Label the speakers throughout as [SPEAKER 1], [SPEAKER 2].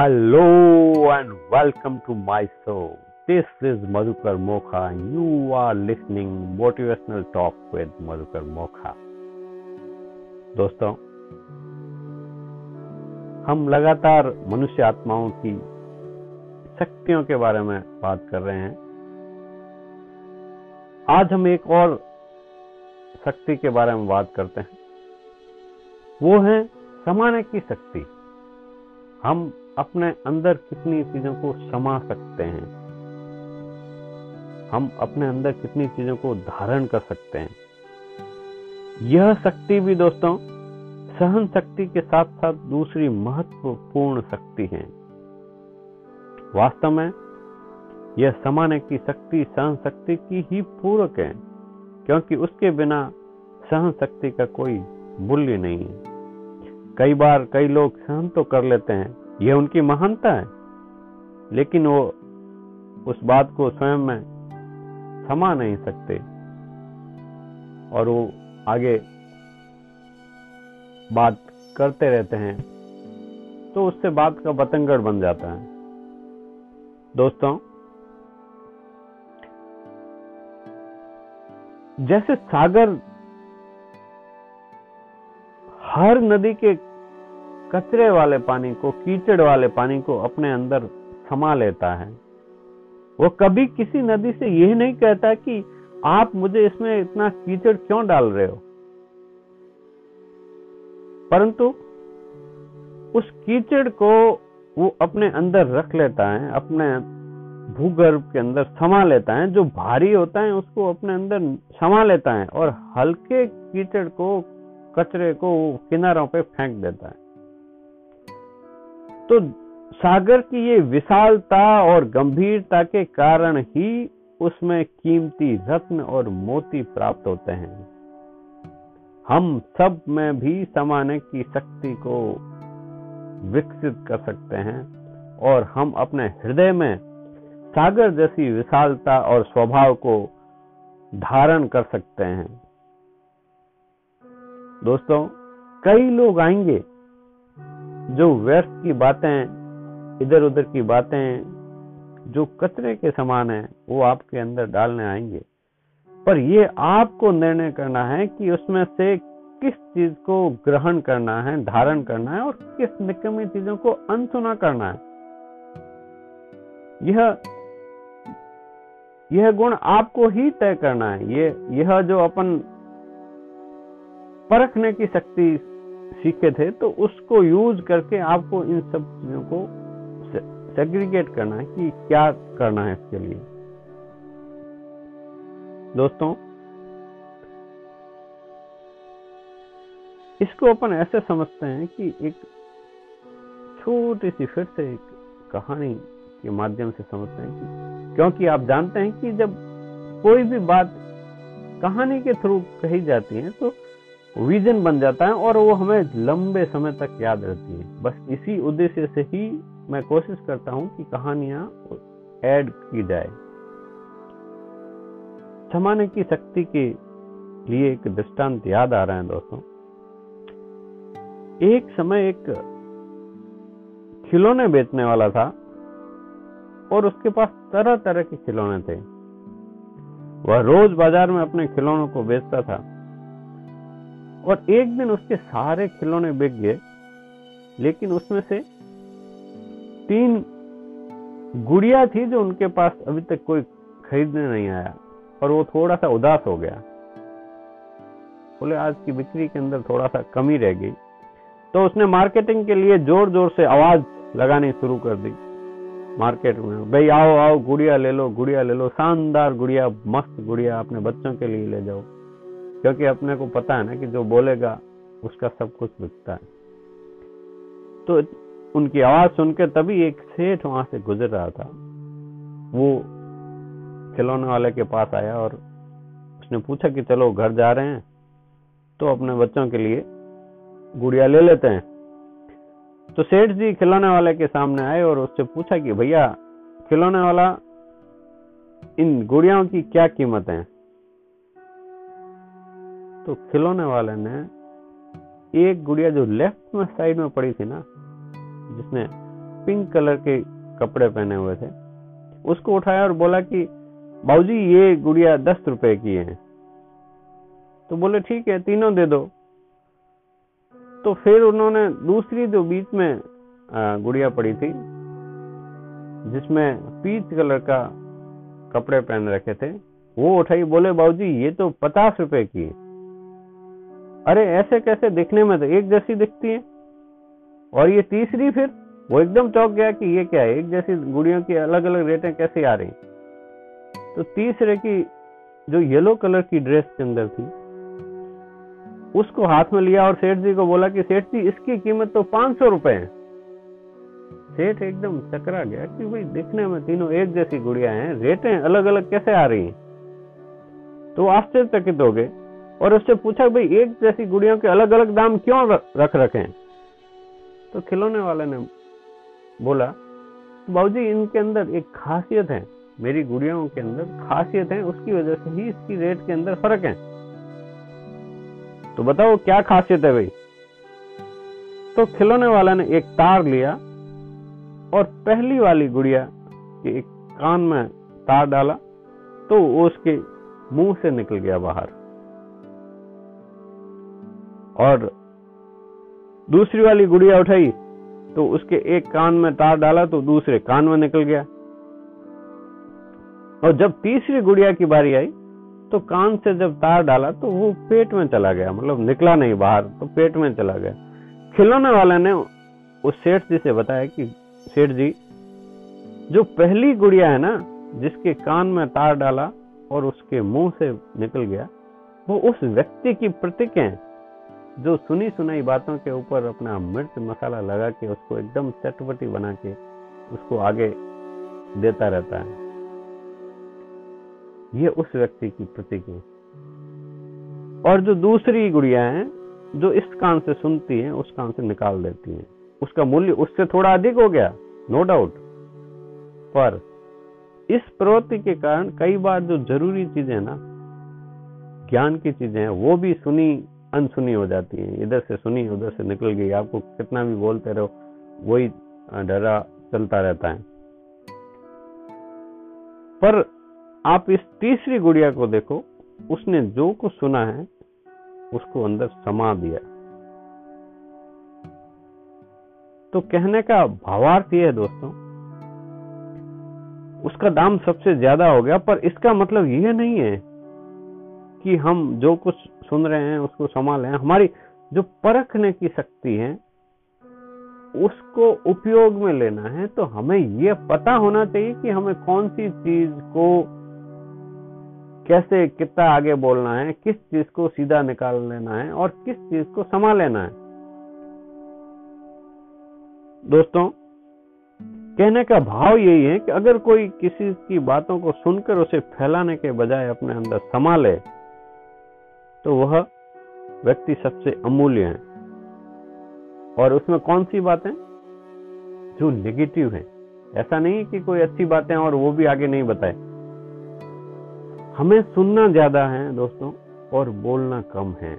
[SPEAKER 1] Hello and welcome to my show this is Madhukar Mokha you are listening motivational talk with Madhukar Mokha दोस्तों, हम लगातार मनुष्य आत्माओं की शक्तियों के बारे में बात कर रहे हैं। आज हम एक और शक्ति के बारे में बात करते हैं। वो है समान की शक्ति। हम अपने अंदर कितनी चीज़ों को समा सकते हैं? हम अपने अंदर कितनी चीज़ों को धारण कर सकते हैं? यह शक्ति भी दोस्तों, सहन शक्ति के साथ साथ दूसरी महत्वपूर्ण शक्ति है। वास्तव में, यह समाने की शक्ति, सहन शक्ति की ही पूरक है, क्योंकि उसके बिना सहन शक्ति का कोई मूल्य नहीं है। कई बार कई लोग सहन तो कर लेते हैं यह उनकी महानता है। लेकिन वो उस बात को स्वयं में समा नहीं सकते। और वो आगे बात करते रहते हैं तो उससे बात का बतंगड़ बन जाता है। दोस्तों, जैसे सागर हर नदी के कचरे वाले पानी को, कीचड़ वाले पानी को अपने अंदर समा लेता है। वो कभी किसी नदी से यह नहीं कहता कि आप मुझे इसमें इतना कीचड़ क्यों डाल रहे हो? परंतु उस कीचड़ को वो अपने अंदर रख लेता है, अपने भूगर्भ के अंदर समा लेता है, जो भारी होता है उसको अपने अंदर समा लेता है और हल्के कीचड़ को, कचरे को किनारों पे फेंक देता है। तो सागर की ये विशालता और गंभीरता के कारण ही उसमें कीमती रत्न और मोती प्राप्त होते हैं। हम सब में भी समाने की शक्ति को विकसित कर सकते हैं और हम अपने हृदय में सागर जैसी विशालता और स्वभाव को धारण कर सकते हैं। दोस्तों, कई लोग आएँगे जो व्यर्थ की बातें इधर उधर की बातें, जो कचरे के समान है, वो आपके अंदर डालने आएँगे। पर ये आपको निर्णय करना है कि उसमें से किस चीज़ को ग्रहण करना है, धारण करना है और किस निकमी चीज़ों को अनसुना करना है। यह यह गुण आपको ही तय करना है। ये, यह जो अपन परखने की शक्ति सीखे थे तो उसको यूज़ करके आपको इन सब चीज़ों को सेग्रीगेट करना है कि क्या करना है इसके लिए। दोस्तों, इसको अपन ऐसे समझते हैं कि एक छोटी सी फिर से एक कहानी के माध्यम से समझते हैं कि क्योंकि आप जानते हैं कि जब कोई भी बात कहानी के थ्रू कही जाती है तो विजन बन जाता है और वो हमें लंबे समय तक याद रहती है। बस इसी उद्देश्य से ही मैं कोशिश करता हूँ कि कहानियाँ ऐड की जाए। समाने की शक्ति के लिए एक दृष्टांत याद आ रहा है दोस्तों। एक समय एक खिलौने बेचने वाला था और उसके पास तरह तरह के खिलौने थे। वह रोज बाज़ार में अपने खिलौनों को बेचता था। और एक दिन उसके सारे खिलौने बिक गए, लेकिन उसमें से तीन गुड़िया थी जो उनके पास अभी तक कोई खरीदने नहीं आया, और वो थोड़ा सा उदास हो गया। बोले, आज की बिक्री के अंदर थोड़ा सा कमी रह गई। तो उसने मार्केटिंग के लिए ज़ोर ज़ोर से आवाज़ लगानी शुरू कर दी। मार्केट में, भाई आओ आओ, गुड़िया ले लो, गुड़िया ले लो, शानदार गुड़िया, मस्त गुड़िया, अपने बच्चों के लिए ले जाओ। क्योंकि अपने को पता है ना कि जो बोलेगा, उसका सब कुछ बिकता है। तो उनकी आवाज़ सुनकर तभी एक सेठ वहाँ से गुजर रहा था। वो खिलौने वाले के पास आया और उसने पूछा कि, चलो, घर जा रहे हैं तो अपने बच्चों के लिए गुड़िया ले लेते हैं। तो सेठ जी खिलौने वाले के सामने आए और उससे पूछा कि, भैया, खिलौने वाला इन गुड़ियाओं की क्या कीमत है? तो खिलौने वाले ने एक गुड़िया जो लेफ़्ट में साइड में पड़ी थी ना, जिसने पिंक कलर के कपड़े पहने हुए थे, उसको उठाया और बोला कि, बाबूजी, ये गुड़िया दस रुपए की है। तो बोले, ठीक है, तीनों दे दो। तो फिर उन्होंने दूसरी जो बीच में गुड़िया पड़ी थी, जिसमें पीच कलर का कपड़े पहन रखे थे, वो उठाई, बोले, बाबूजी, ये तो पचास रुपए की है। अरे ऐसे कैसे दिखने में तो एक जैसी दिखती है। और ये तीसरी फिर, वो एकदम चौक गया कि ये क्या है, एक जैसी गुड़ियों की अलग अलग रेटें कैसे आ रही तो तीसरे की जो येलो कलर की ड्रेस के अंदर थी, उसको हाथ में लिया और सेठ जी को बोला कि सेठ जी, इसकी कीमत तो पाँच सौ रुपए है। सेठ एकदम चकरा गया कि भाई दिखने में तीनों एक जैसी गुड़िया हैं, रेटें अलग अलग कैसे आ रही हैं? तो आश्चर्यचकित हो गए। और उससे पूछा भाई, एक जैसी गुड़ियों के अलग अलग दाम क्यों रख रखे हैं? तो खिलौने वाले ने बोला, बाबूजी, इनके अंदर एक खासियत है। मेरी गुड़ियाओं के अंदर खासियत है, उसकी वजह से ही इसकी रेट के अंदर फ़र्क है। तो बताओ, क्या खासियत है भाई? तो खिलौने वाला ने एक तार लिया और पहली वाली गुड़िया के एक कान में तार डाला तो उसके मुँह से निकल गया बाहर। और दूसरी वाली गुड़िया उठाई तो उसके एक कान में तार डाला तो दूसरे कान में निकल गया। और जब तीसरी गुड़िया की बारी आई तो कान से जब तार डाला तो वो पेट में चला गया। मतलब निकला नहीं बाहर तो पेट में चला गया। खिलौने वाले ने उस सेठ जी से बताया कि, सेठ जी, जो पहली गुड़िया है ना, जिसके कान में तार डाला और उसके मुँह से निकल गया, वो उस व्यक्ति की प्रतीक है। जो सुनी सुनाई बातों के ऊपर अपना मिर्च मसाला लगा के उसको एकदम चटपटी बना के उसको आगे देता रहता है। ये उस व्यक्ति की प्रतीक है। और जो दूसरी गुड़िया है, जो इस कान से सुनती है, उस कान से निकाल देती है। उसका मूल्य उससे थोड़ा अधिक हो गया नो डाउट पर इस प्रवृत्ति के कारण कई बार जो ज़रूरी चीज़ें ना, ज्ञान की चीज़ें हैं, वो भी सुनी अनसुनी हो जाती है, इधर से सुनी, उधर से निकल गई। आपको कितना भी बोलते रहो, वही डरा चलता रहता है। पर आप इस तीसरी गुड़िया को देखो, उसने जो कुछ सुना है, उसको अंदर समा दिया। तो कहने का भावार्थ यह है दोस्तों, उसका दाम सबसे ज़्यादा हो गया, पर इसका मतलब यह नहीं है कि हम जो कुछ सुन रहे हैं, उसको संभाल हमारी जो परखने की शक्ति है, उसको उपयोग में लेना है तो हमें यह पता होना चाहिए कि हमें कौन सी चीज़ को कैसे, कितना आगे बोलना है, किस चीज़ को सीधा निकाल लेना है और किस चीज़ को संभाल लेना है। दोस्तों, कहने का भाव यही है कि अगर कोई किसी की बातों को सुनकर उसे फैलाने के बजाय अपने अंदर संभाले तो वह व्यक्ति सबसे अमूल्य है। और उसमें कौन सी बातें? जो नेगेटिव है। ऐसा नहीं कि कोई अच्छी बातें और वो भी आगे नहीं बताए। हमें सुनना ज़्यादा है दोस्तों और बोलना कम है।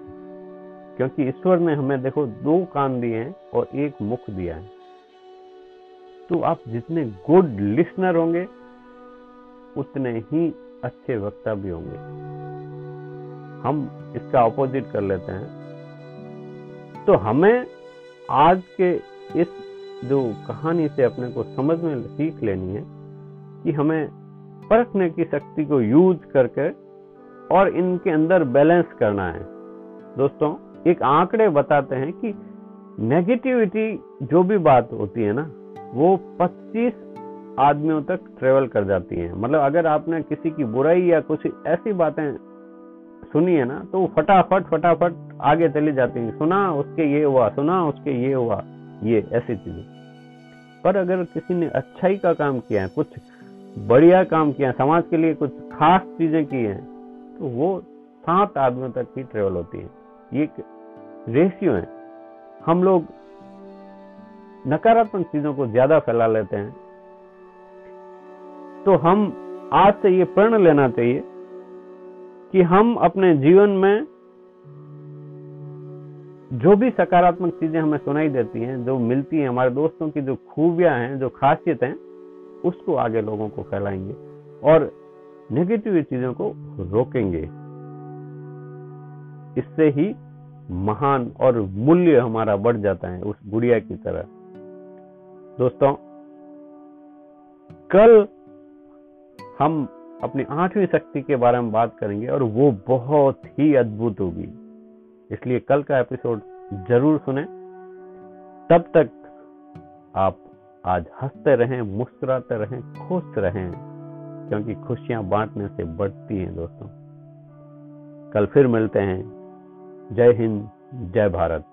[SPEAKER 1] क्योंकि ईश्वर ने हमें, देखो, दो कान दिए हैं और एक मुख दिया है। तो आप जितने गुड लिसनर होंगे, उतने ही अच्छे वक्ता भी होंगे। हम इसका ऑपोजिट कर लेते हैं। तो हमें आज के इस जो कहानी से अपने को समझ में सीख लेनी है कि हमें परखने की शक्ति को यूज़ करके और इनके अंदर बैलेंस करना है। दोस्तों, एक आंकड़े बताते हैं कि नेगेटिविटी जो भी बात होती है ना, वो 25 आदमियों तक ट्रेवल कर जाती है। मतलब अगर आपने किसी की बुराई या कुछ ऐसी बातें सुनी है ना तो वो फटाफट फटाफट आगे चली जाती है। सुना, उसके ये हुआ, सुना, उसके ये हुआ, ये, ऐसी चीज़ें। पर अगर किसी ने अच्छाई का काम किया है, कुछ बढ़िया काम किया है, समाज के लिए कुछ खास चीज़ें की हैं तो वो सात आदमियों तक ही ट्रेवल होती है। ये रेशियो है। हम लोग नकारात्मक चीज़ों को ज़्यादा फैला लेते हैं। तो हम आज से ये प्रण लेना चाहिए कि हम अपने जीवन में जो भी सकारात्मक चीज़ें हमें सुनाई देती हैं, जो मिलती हैं, हमारे दोस्तों की जो खूबियाँ हैं, जो खासियत हैं, उसको आगे लोगों को फैलाएँगे और नेगेटिव चीज़ों को रोकेंगे। इससे ही महान और मूल्य हमारा बढ़ जाता है उस गुड़िया की तरह। दोस्तों, कल हम अपनी आठवीं शक्ति के बारे में बात करेंगे और वो बहुत ही अद्भुत होगी। इसलिए कल का एपिसोड ज़रूर सुने। तब तक आप आज हँसते रहें, मुस्कुराते रहें, खुश रहें, क्योंकि खुशियाँ बांटने से बढ़ती हैं दोस्तों। कल फिर मिलते हैं। जय हिंद, जय भारत।